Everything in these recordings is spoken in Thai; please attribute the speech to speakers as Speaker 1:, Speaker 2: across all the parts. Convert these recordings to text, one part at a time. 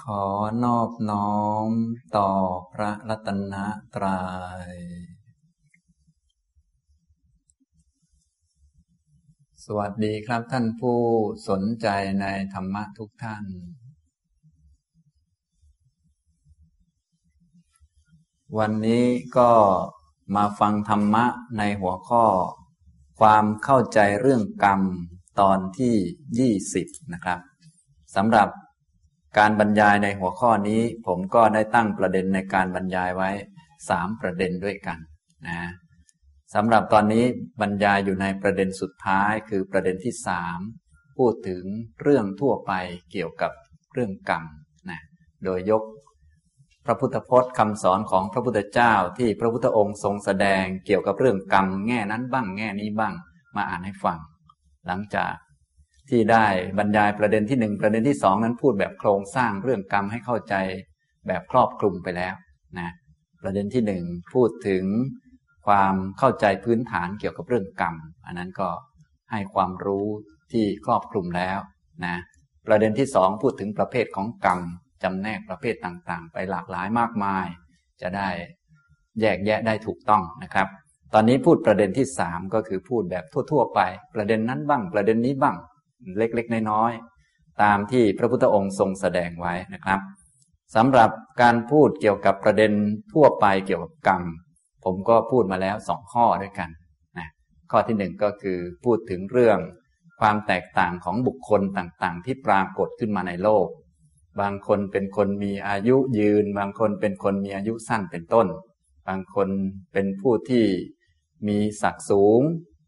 Speaker 1: ขอนอบน้อมต่อพระรัตนตรยัย สวัสดีครับท่านผู้สนใจในธรรมะทุกท่าน วันนี้ก็มาฟังธรรมะในหัวข้อ ความเข้าใจเรื่องกรรมตอนที่ยี่สิบนะครับสำหรับ การบรรยายในหัวข้อนี้ ผมก็ได้ตั้งประเด็นในการบรรยายไว้สามประเด็นด้วยกันนะสำหรับตอนนี้บรรยายอยู่ในประเด็นสุดท้ายคือประเด็นที่สามพูดถึงเรื่องทั่วไปเกี่ยวกับเรื่องกรรมนะโดยยกพระพุทธพจน์คำสอนของพระพุทธเจ้าที่พระพุทธองค์ทรงแสดงเกี่ยวกับเรื่องกรรมแง่นั้นบ้างแง่นี้บ้างมาอ่านให้ฟัง หลังจาก ที่ได้บรรยายประเด็นที่หนึ่งประเด็นที่สองนั้นพูดแบบโครงสร้างเรื่องกรรมให้เข้าใจแบบครอบคลุมไปแล้วนะประเด็นที่หนึ่งพูดถึงความเข้าใจพื้นฐานเกี่ยวกับเรื่องกรรม อันนั้นก็ให้ความรู้ที่ครอบคลุมแล้วนะประเด็นที่สองพูดถึงประเภทของกรรมจำแนกประเภทต่างๆ ไปหลากหลายมากมาย จะได้แยกแยะได้ถูกต้องนะครับ ตอนนี้พูดประเด็นที่สามก็คือพูดแบบทั่ว ๆ ไป ประเด็นนั้นบ้าง ประเด็นนี้บ้าง เล็กๆ น้อยๆ ตามที่พระพุทธองค์ทรงแสดงไว้นะครับสำหรับการพูดเกี่ยวกับประเด็นทั่วไปเกี่ยวกับกรรม ผมก็พูดมาแล้วสองข้อด้วยกันนะข้อที่หนึ่งก็คือพูดถึงเรื่องความแตกต่างของบุคคลต่างๆ ที่ปรากฏขึ้นมาในโลก บางคนเป็นคนมีอายุยืน บางคนเป็นคนมีอายุสั้นเป็นต้น บางคนเป็นผู้ที่มีศักดิ์สูง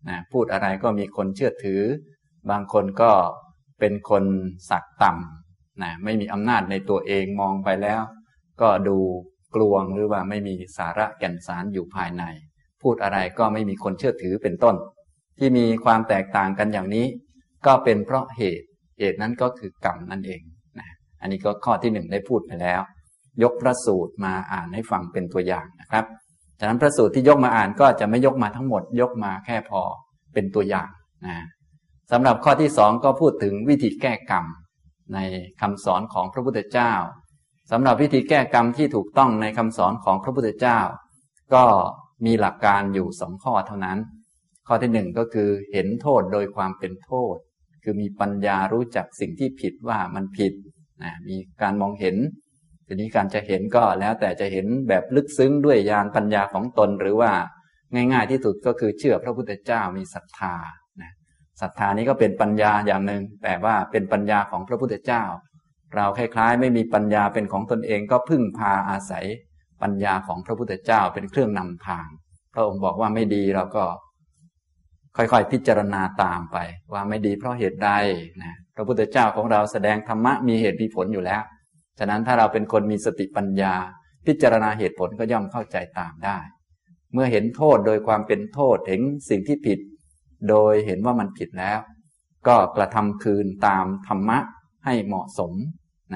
Speaker 1: นะพูดอะไรก็มีคนเชื่อถือ บางคนก็เป็นคนสักต่ำนะไม่มีอำนาจในตัวเองมองไปแล้ว ก็ดูกลวงหรือว่าไม่มีสาระแก่นสารอยู่ภายใน พูดอะไรก็ไม่มีคนเชื่อถือเป็นต้น ที่มีความแตกต่างกันอย่างนี้ ก็เป็นเพราะเหตุเหตุนั้นก็คือกรรมนั่นเองนะอันนี้ก็ข้อที่หนึ่งได้พูดไปแล้ว ยกพระสูตรมาอ่านให้ฟังเป็นตัวอย่างนะครับฉะนั้นพระสูตรที่ยกมาอ่านก็จะไม่ยกมาทั้งหมด ยกมาแค่พอเป็นตัวอย่างนะ สำหรับข้อที่สองก็พูดถึงวิธีแก้กรรม ในคำสอนของพระพุทธเจ้าสำหรับวิธีแก้กรรมที่ถูกต้องในคำสอนของพระพุทธเจ้า ก็มีหลักการอยู่สองข้อเท่านั้น ข้อที่หนึ่งก็คือเห็นโทษโดยความเป็นโทษ คือมีปัญญารู้จักสิ่งที่ผิดว่ามันผิดนะมีการมองเห็นทีนี้การจะเห็นก็แล้วแต่จะเห็นแบบลึกซึ้งด้วยญาณปัญญาของตนหรือว่าง่ายๆที่สุดก็คือเชื่อพระพุทธเจ้ามีศรัทธา ศรัทธานี้ก็เป็นปัญญาอย่างหนึ่งแต่ว่าเป็นปัญญาของพระพุทธเจ้า เราคล้ายๆ ไม่มีปัญญาเป็นของตนเองก็พึ่งพาอาศัย ปัญญาของพระพุทธเจ้าเป็นเครื่องนำทาง พระองค์บอกว่าไม่ดีเราก็ ค่อยๆพิจารณาตามไป ว่าไม่ดีเพราะเหตุใดนะพระพุทธเจ้าของเราแสดงธรรมะมีเหตุมีผลอยู่แล้ว ฉะนั้นถ้าเราเป็นคนมีสติปัญญา พิจารณาเหตุผลก็ย่อมเข้าใจตามได้ เมื่อเห็นโทษโดยความเป็นโทษเห็นสิ่งที่ผิด โดยเห็นว่ามันผิดแล้ว ก็กระทำคืนตามธรรมะให้เหมาะสม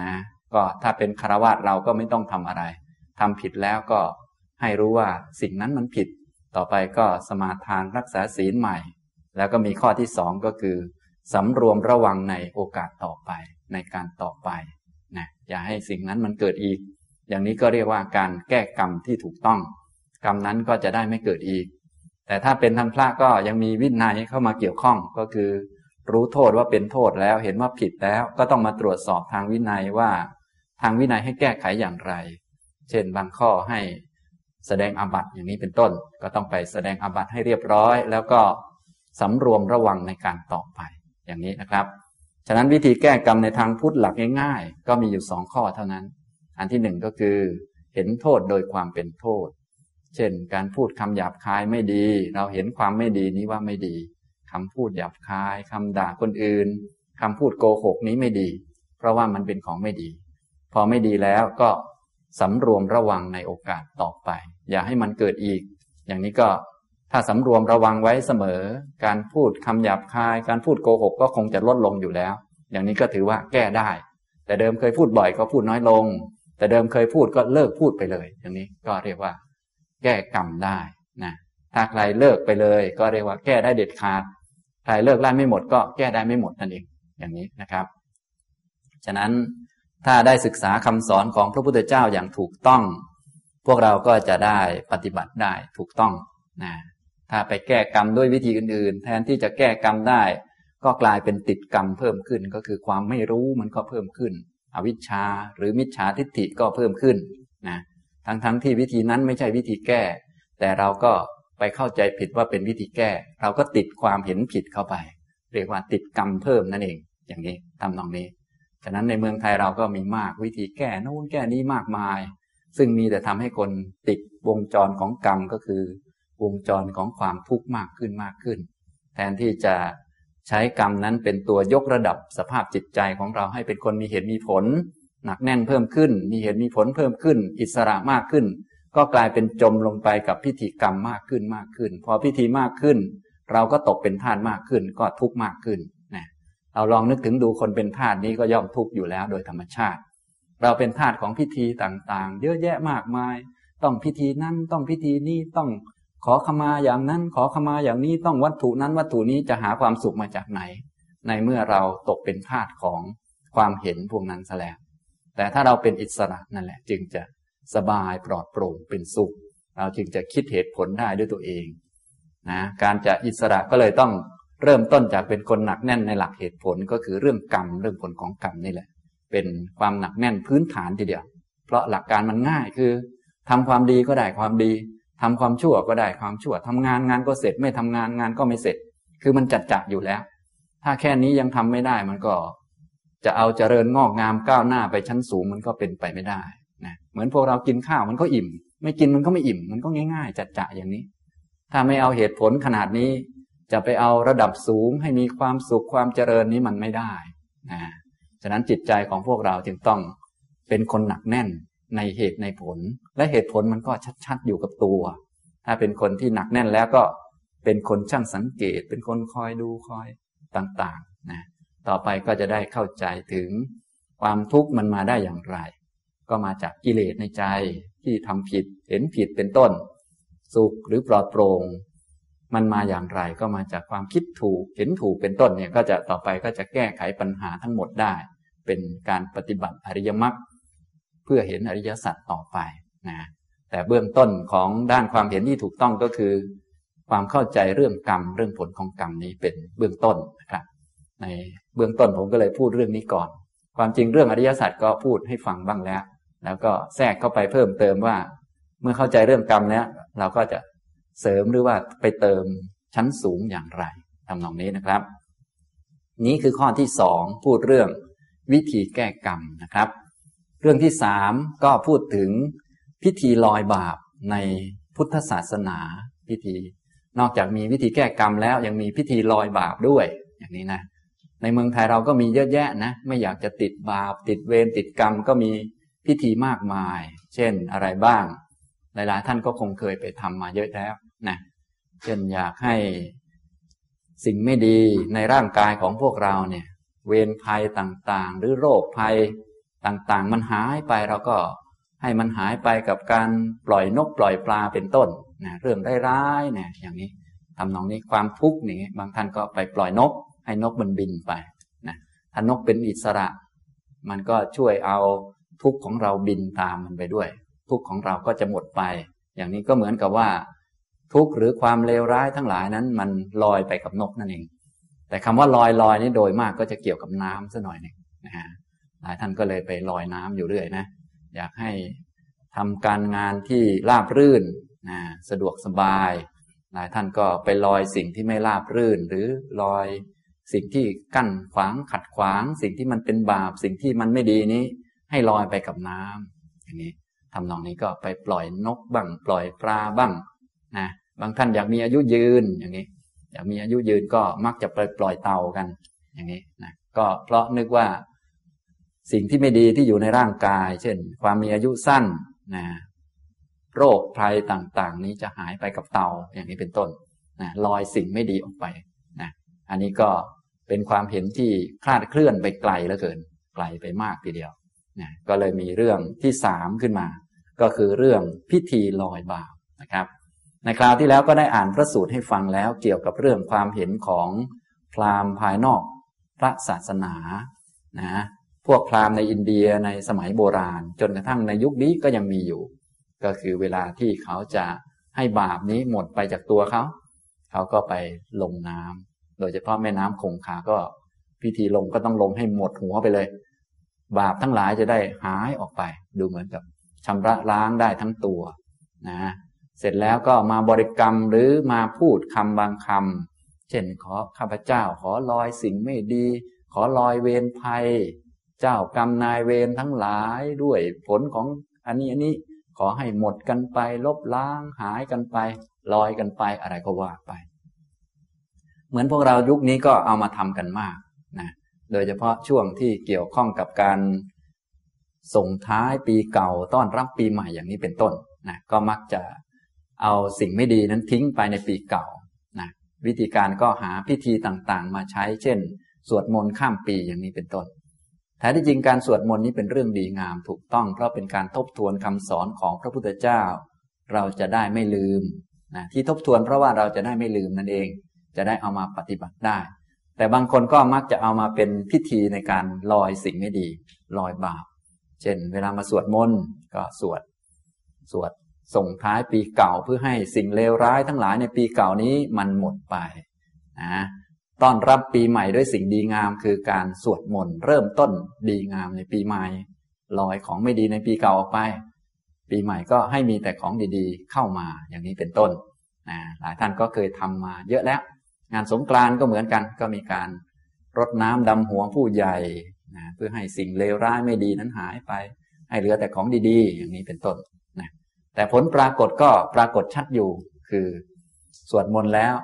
Speaker 1: นะก็ถ้าเป็นคารวะเราก็ไม่ต้องทำอะไรทำผิดแล้วก็ให้รู้ว่าสิ่งนั้นมันผิด ต่อไปก็สมาทานรักษาศีลใหม่ แล้วก็มีข้อที่สองก็คือสำรวมระวังในโอกาสต่อไปในการต่อไปนะอย่าให้สิ่งนั้นมันเกิดอีก อย่างนี้ก็เรียกว่าการแก้กรรมที่ถูกต้อง กรรมนั้นก็จะได้ไม่เกิดอีก แต่ถ้าเป็นทางพระก็ยังมีวินัยเข้ามาเกี่ยวข้องก็คือ รู้โทษว่าเป็นโทษแล้วเห็นว่าผิดแล้วก็ต้องมาตรวจสอบทางวินัยว่าทางวินัยให้แก้ไขอย่างไร เช่นบางข้อให้แสดงอาบัติอย่างนี้เป็นต้น ก็ต้องไปแสดงอาบัติให้เรียบร้อย แล้วก็สำรวมระวังในการต่อไปอย่างนี้นะครับ ฉะนั้นวิธีแก้กรรมในทางพุทธหลักง่าย ๆ ก็มีอยู่สองข้อเท่านั้น อันที่หนึ่งก็คือ เห็นโทษโดยความเป็นโทษ เช่น การพูดคำหยาบคายไม่ดี เราเห็นความไม่ดีนี้ว่าไม่ดีคำพูดหยาบคายคำด่าคนอื่นคำพูดโกหกนี้ไม่ดี เพราะว่ามันเป็นของไม่ดี พอไม่ดีแล้วก็สำรวมระวังในโอกาสต่อไป อย่าให้มันเกิดอีก อย่างนี้ก็ถ้าสำรวมระวังไว้เสมอ การพูดคำหยาบคาย การพูดโกหกก็คงจะลดลงอยู่แล้ว อย่างนี้ก็ถือว่าแก้ได้ แต่เดิมเคยพูดบ่อยก็พูดน้อยลง แต่เดิมเคยพูดก็เลิกพูดไปเลย อย่างนี้ก็เรียกว่า แก้กรรมได้นะถ้าใครเลิกไปเลย ก็เรียกว่าแก้ได้เด็ดขาด ใครเลิกได้ไม่หมดก็แก้ได้ไม่หมดนั่นเองอย่างนี้นะครับ ฉะนั้นถ้าได้ศึกษาคำสอนของพระพุทธเจ้าอย่างถูกต้อง พวกเราก็จะได้ปฏิบัติได้ถูกต้องนะถ้าไปแก้กรรมด้วยวิธีอื่นๆ แทนที่จะแก้กรรมได้ ก็กลายเป็นติดกรรมเพิ่มขึ้น ก็คือความไม่รู้มันก็เพิ่มขึ้น อวิชชาหรือมิจฉาทิฏฐิก็เพิ่มขึ้นนะ ทั้งๆทที่วิธีนั้นไม่ใช่วิธีแก้ แต่เราก็ไปเข้าใจผิดว่าเป็นวิธีแก้ เราก็ติดความเห็นผิดเข้าไป เรียกว่าติดกรรมเพิ่มนั่นเอง อย่างนี้ทำนองนี้ ฉะนั้นในเมืองไทยเราก็มีมากวิธีแก้นู่นแก้นี้มากมาย ซึ่งมีแต่ทำให้คนติดวงจรของกรรมก็คือ วงจรของความทุกข์มากขึ้นมากขึ้น แทนที่จะใช้กรรมนั้นเป็นตัวยกระดับสภาพจิตใจของเราให้เป็นคนมีเหตุมีผล หนักแน่นเพิ่มขึ้น มีเหตุมีผลเพิ่มขึ้น อิสระมากขึ้น ก็กลายเป็นจมลงไปกับพิธีกรรมมากขึ้นมากขึ้น พอพิธีมากขึ้น เราก็ตกเป็นทาสมากขึ้น ก็ทุกข์มากขึ้นนะเราลองนึกถึงดูคนเป็นทาสนี้ก็ย่อมทุกข์อยู่แล้วโดยธรรมชาติ เราเป็นทาสของพิธีต่างๆ เยอะแยะมากมาย ต้องพิธีนั้นต้องพิธีนี้ต้องขอขมาอย่างนั้น ขอขมาอย่างนี้ต้องวัตถุนั้น วัตถุนี้จะหาความสุขมาจากไหน ในเมื่อเราตกเป็นทาสของความเห็นพวกนั้นซะแล้ว แต่ถ้าเราเป็นอิสระนั่นแหละ จึงจะสบายปลอดโปร่งเป็นสุข เราจึงจะคิดเหตุผลได้ด้วยตัวเองนะการจะอิสระก็เลยต้องเริ่มต้นจากเป็นคนหนักแน่นในหลักเหตุผลก็คือเรื่องกรรมเรื่องผลของกรรมนี่แหละ เป็นความหนักแน่นพื้นฐานทีเดียว เพราะหลักการมันง่ายคือทำความดีก็ได้ความดีทำความชั่วก็ได้ความชั่วทำงานงานก็เสร็จไม่ทำงานงานก็ไม่เสร็จ คือมันจัดจัดอยู่แล้ว ถ้าแค่นี้ยังทำไม่ได้มันก็ จะเอาเจริญงอกงามก้าวหน้าไปชั้นสูงมันก็เป็นไปไม่ได้นะเหมือนพวกเรากินข้าวมันก็อิ่ม ไม่กินมันก็ไม่อิ่ม มันก็ง่ายๆจัดจ่าอย่างนี้ ถ้าไม่เอาเหตุผลขนาดนี้ จะไปเอาระดับสูงให้มีความสุขความเจริญนี้มันไม่ได้นะฉะนั้นจิตใจของพวกเราจึงต้องเป็นคนหนักแน่นในเหตุในผล และเหตุผลมันก็ชัดๆอยู่กับตัว ถ้าเป็นคนที่หนักแน่นแล้วก็เป็นคนช่างสังเกต เป็นคนคอยดูคอยต่างๆนะ ต่อไปก็จะได้เข้าใจถึงความทุกข์มันมาได้อย่างไร ก็มาจากกิเลสในใจที่ทำผิดเห็นผิดเป็นต้น สุขหรือปลอดโปร่งมันมาอย่างไรก็มาจากความคิดถูกเห็นถูกเป็นต้นเนี่ยก็จะต่อไปก็จะแก้ไขปัญหาทั้งหมดได้ เป็นการปฏิบัติอริยมรรคเพื่อเห็นอริยสัจต่อไปนะแต่เบื้องต้นของด้านความเห็นที่ถูกต้องก็คือ ความเข้าใจเรื่องกรรมเรื่องผลของกรรมนี้เป็นเบื้องต้นนะครับ ในเบื้องต้นผมก็เลยพูดเรื่องนี้ก่อน ความจริงเรื่องอริยสัจก็พูดให้ฟังบ้างแล้ว แล้วก็แทรกเข้าไปเพิ่มเติมว่า เมื่อเข้าใจเรื่องกรรมแล้วเราก็จะเสริมหรือว่าไปเติมชั้นสูงอย่างไรทำนองนี้นะครับ นี้คือข้อที่สองพูดเรื่องวิธีแก้กรรมนะครับ เรื่องที่สามก็พูดถึงพิธีลอยบาปในพุทธศาสนาพิธี นอกจากมีวิธีแก้กรรมแล้วยังมีพิธีลอยบาปด้วยอย่างนี้นะ ในเมืองไทยเราก็มีเยอะแยะนะ ไม่อยากจะติดบาป ติดเวรติดกรรมก็มีพิธีมากมาย เช่นอะไรบ้าง หลายๆ ท่านก็คงเคยไปทำมาเยอะแล้วนะเช่นอยากให้สิ่งไม่ดีในร่างกายของพวกเราเนี่ย เวรภัยต่างๆ หรือโรคภัยต่างๆ มันหายไปเราก็ให้มันหายไปกับการปล่อยนกปล่อยปลาเป็นต้นนะเรื่องร้ายๆเนี่ยอย่างนี้ทำนองนี้ความทุกข์นี่บางท่านก็ไปปล่อยนก ให้นกมันบินไปนะถ้านกเป็นอิสระ มันก็ช่วยเอาทุกข์ของเราบินตามมันไปด้วย ทุกข์ของเราก็จะหมดไป อย่างนี้ก็เหมือนกับว่า ทุกข์หรือความเลวร้ายทั้งหลายนั้น มันลอยไปกับนกนั่นเอง แต่คำว่าลอยลอยนี่โดยมากก็จะเกี่ยวกับน้ำซะหน่อยหนึ่งนะฮะหลายท่านก็เลยไปลอยน้ำอยู่เรื่อยนะ อยากให้ทำการงานที่ราบรื่นนะสะดวกสบาย หลายท่านก็ไปลอยสิ่งที่ไม่ราบรื่น หรือลอย สิ่งที่กั้นขวางขัดขวาง สิ่งที่มันเป็นบาป สิ่งที่มันไม่ดีนี้ ให้ลอยไปกับน้ำอย่างนี้ทำนองนี้ก็ไปปล่อยนกบ้าง ปล่อยปลาบ้างนะบางท่านอยากมีอายุยืนอย่างนี้ อยากมีอายุยืนก็มักจะไปปล่อยเต่ากัน อย่างนี้นะก็เพราะนึกว่า สิ่งที่ไม่ดีที่อยู่ในร่างกาย เช่น ความมีอายุสั้นนะโรคภัยต่างๆ นี้จะหายไปกับเตาอย่างนี้เป็นต้นนะลอยสิ่งไม่ดีออกไปนะอันนี้ก็ เป็นความเห็นที่คลาดเคลื่อนไปไกลเหลือเกิน ไกลไปมากทีเดียวนะก็เลยมีเรื่องที่สามขึ้นมา ก็คือเรื่องพิธีลอยบาปนะครับ ในคราวที่แล้วก็ได้อ่านพระสูตรให้ฟังแล้วเกี่ยวกับเรื่องความเห็นของพราหมณ์ภายนอกพระศาสนานะพวกพราหมณ์ในอินเดียในสมัยโบราณ จนกระทั่งในยุคนี้ก็ยังมีอยู่ ก็คือเวลาที่เขาจะให้บาปนี้หมดไปจากตัวเขา เขาก็ไปลงน้ำ โดยเฉพาะแม่น้ำคงคาก็พิธีลงก็ต้องลงให้หมดหัวไปเลย บาปทั้งหลายจะได้หายออกไป ดูเหมือนกับชำระล้างได้ทั้งตัวนะเสร็จแล้วก็มาบริกรรมหรือมาพูดคำบางคำเช่นขอข้าพเจ้า ขอลอยสิ่งไม่ดี ขอลอยเวรภัย เจ้ากรรมนายเวรทั้งหลายด้วยผลของอันนี้อันนี้ขอให้หมดกันไป ลบล้างหายกันไป ลอยกันไปอะไรก็ว่าไป เหมือนพวกเรายุคนี้ก็เอามาทำกันมากนะโดยเฉพาะช่วงที่เกี่ยวข้องกับการส่งท้ายปีเก่าต้อนรับปีใหม่อย่างนี้เป็นต้นนะก็มักจะเอาสิ่งไม่ดีนั้นทิ้งไปในปีเก่านะวิธีการก็หาพิธีต่างๆ มาใช้ เช่น สวดมนต์ข้ามปีอย่างนี้เป็นต้นแท้ที่จริงการสวดมนต์นี้เป็นเรื่องดีงามถูกต้อง เพราะเป็นการทบทวนคำสอนของพระพุทธเจ้า เราจะได้ไม่ลืมนะที่ทบทวนเพราะว่าเราจะได้ไม่ลืมนั่นเอง จะได้เอามาปฏิบัติได้ แต่บางคนก็มักจะเอามาเป็นพิธีในการลอยสิ่งไม่ดี ลอยบาป เช่น เวลามาสวดมนต์ก็สวด สวดส่งท้ายปีเก่าเพื่อให้สิ่งเลวร้ายทั้งหลายในปีเก่านี้มันหมดไปนะต้อนรับปีใหม่ด้วยสิ่งดีงาม คือการสวดมนต์เริ่มต้นดีงามในปีใหม่ลอยของไม่ดีในปีเก่าออกไป ปีใหม่ก็ให้มีแต่ของดีๆ เข้ามาอย่างนี้เป็นต้นนะหลายท่านก็เคยทำมาเยอะแล้ว งานสงกรานก็เหมือนกัน ก็มีการรดน้ำดำหัวผู้ใหญ่นะเพื่อให้สิ่งเลวร้ายไม่ดีนั้นหายไป ให้เหลือแต่ของดีๆ อย่างนี้เป็นต้นนะแต่ผลปรากฏก็ปรากฏชัดอยู่คือสวดมนต์แล้ว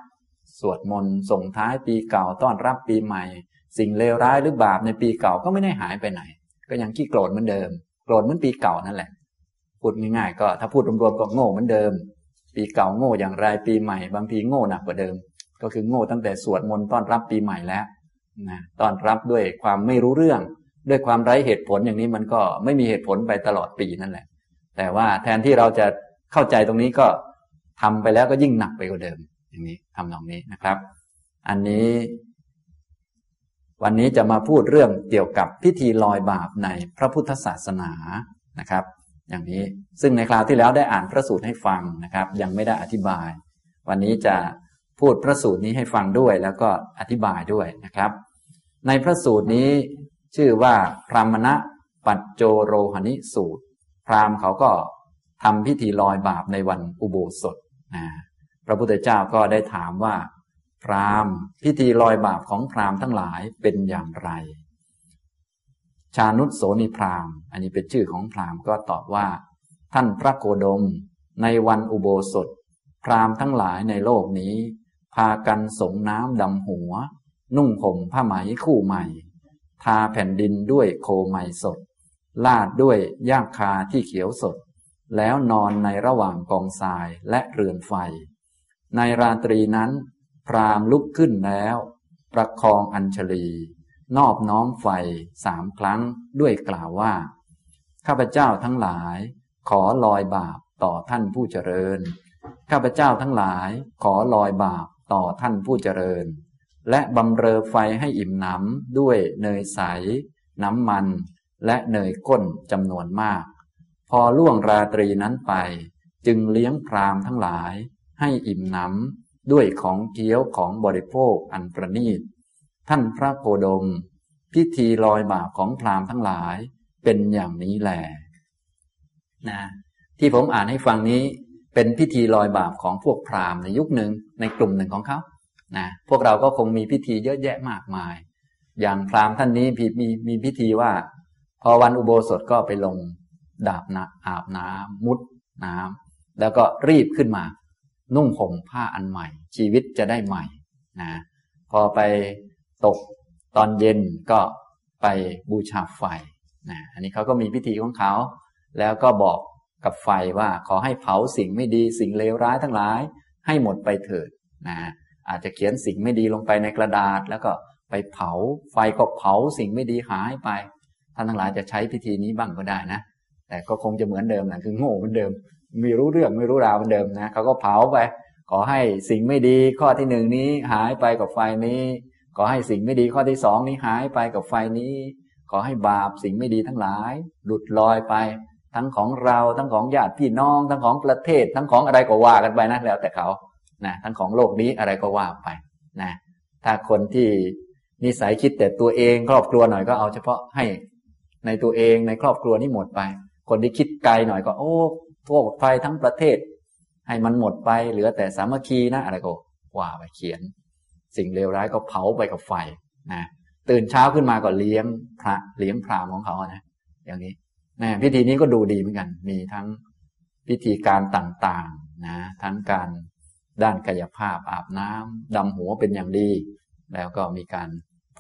Speaker 1: สวดมนต์ส่งท้ายปีเก่าต้อนรับปีใหม่ สิ่งเลวร้ายหรือบาปในปีเก่าก็ไม่ได้หายไปไหน ก็ยังขี้โกรธเหมือนเดิม โกรธเหมือนปีเก่านั่นแหละ พูดง่ายๆก็ถ้าพูดรวมๆก็โง่เหมือนเดิม ปีเก่าโง่อย่างไรปีใหม่ บางทีโง่หนักกว่าเดิม ก็คือโง่ตั้งแต่สวดมนต์ต้อนรับปีใหม่แล้วนะต้อนรับด้วยความไม่รู้เรื่อง ด้วยความไร้เหตุผลอย่างนี้มันก็ไม่มีเหตุผลไปตลอดปีนั่นแหละ แต่ว่าแทนที่เราจะเข้าใจตรงนี้ก็ทำไปแล้วก็ยิ่งหนักไปกว่าเดิม อย่างนี้ทำนองนี้นะครับ อันนี้ วันนี้จะมาพูดเรื่องเกี่ยวกับพิธีลอยบาปในพระพุทธศาสนานะครับ อย่างนี้ซึ่งในคราวที่แล้วได้อ่านพระสูตรให้ฟังนะครับ ยังไม่ได้อธิบาย วันนี้จะ พูดพระสูตรนี้ให้ฟังด้วยแล้วก็อธิบายด้วยนะครับ ในพระสูตรนี้ชื่อว่าพรามณะปัจโจโรหณิสูตร พราหมณ์เขาก็ทำพิธีลอยบาปในวันอุโบสถนะพระพุทธเจ้าก็ได้ถามว่า พราหมณ์ พิธีลอยบาปของพราหมณ์ทั้งหลายเป็นอย่างไร ชานุสโสนิพราหมณ์ อันนี้เป็นชื่อของพราหมณ์ก็ตอบว่า ท่านพระโคดม ในวันอุโบสถ พราหมณ์ทั้งหลายในโลกนี้ พากันสงน้ำดำหัว นุ่งห่มผ้าไหมคู่ใหม่ ทาแผ่นดินด้วยโคใหม่สด ลาดด้วยย่างคาที่เขียวสด แล้วนอนในระหว่างกองทรายและเรือนไฟ ในราตรีนั้น พรามลุกขึ้นแล้ว ประคองอัญชลี นอบน้อมไฟสามครั้งด้วยกล่าวว่า ข้าพเจ้าทั้งหลาย ขอลอยบาปต่อท่านผู้เจริญ ข้าพเจ้าทั้งหลาย ขอลอยบาป ต่อท่านผู้เจริญ และบำเรอไฟให้อิ่มหนำด้วยเนยใส น้ำมัน และเนยก้นจำนวนมาก พอล่วงราตรีนั้นไป จึงเลี้ยงพรามทั้งหลาย ให้อิ่มหนำด้วยของเกี้ยวของบริโภคอันประณีต ท่านพระโคดม พิธีลอยบาปของพรามทั้งหลายเป็นอย่างนี้แหละนะที่ผมอ่านให้ฟังนี้ เป็นพิธีลอยบาปของพวกพราหมณ์ในยุคหนึ่งในกลุ่มหนึ่งของเขานะพวกเราก็คงมีพิธีเยอะแยะมากมาย อย่างพราหมณ์ท่านนี้มีมีมีพิธีว่า พอวันอุโบสถก็ไปลงดาบนะอาบน้ำมุดน้ำแล้วก็รีบขึ้นมา นุ่งห่มผ้าอันใหม่ ชีวิตจะได้ใหม่นะพอไปตกตอนเย็นก็ไปบูชาไฟนะอันนี้เขาก็มีพิธีของเขา แล้วก็บอก กับไฟว่าขอให้เผาสิ่งไม่ดีสิ่งเลวร้ายทั้งหลาย ให้หมดไปเถิดนะอาจจะเขียนสิ่งไม่ดีลงไปในกระดาษ แล้วก็ไปเผาไฟก็เผาสิ่งไม่ดีหายไป ท่านทั้งหลายจะใช้พิธีนี้บ้างก็ได้นะ แต่ก็คงจะเหมือนเดิมนะคือโง่เหมือนเดิมไม่รู้เรื่องไม่รู้ราวเหมือนเดิมนะเขาก็เผาไป ขอให้สิ่งไม่ดีข้อที่หนึ่งนี้หายไปกับไฟนี้ ขอให้สิ่งไม่ดีข้อที่สองนี้หายไปกับไฟนี้ขขอให้บาปสิ่งไม่ดีทั้งหลาย หลุดลอยไป ทั้งของเราทั้งของญาติพี่น้อง ทั้งของประเทศ ทั้งของอะไรก็ว่ากันไปนะแล้วแต่เขานะทั้งของโลกนี้อะไรก็ว่าไปนะถ้าคนที่นิสัยคิดแต่ตัวเองครอบครัวหน่อยก็เอาเฉพาะให้ในตัวเองในครอบครัวนี่หมดไป คนที่คิดไกลหน่อยก็ โอ้โทษไฟทั้งประเทศ ให้มันหมดไปเหลือแต่สามัคคีนะอะไรก็ว่าไปเขียน สิ่งเลวร้ายก็เผาไปกับไฟนะตื่นเช้าขึ้นมาก็เลี้ยงพระเลี้ยงพรามของเขานะอย่างนี้ นะพิธีนี้ก็ดูดีเหมือนกัน มีทั้งพิธีการต่างๆนะทั้งการด้านกายภาพอาบน้ำดำหัวเป็นอย่างดี แล้วก็มีการ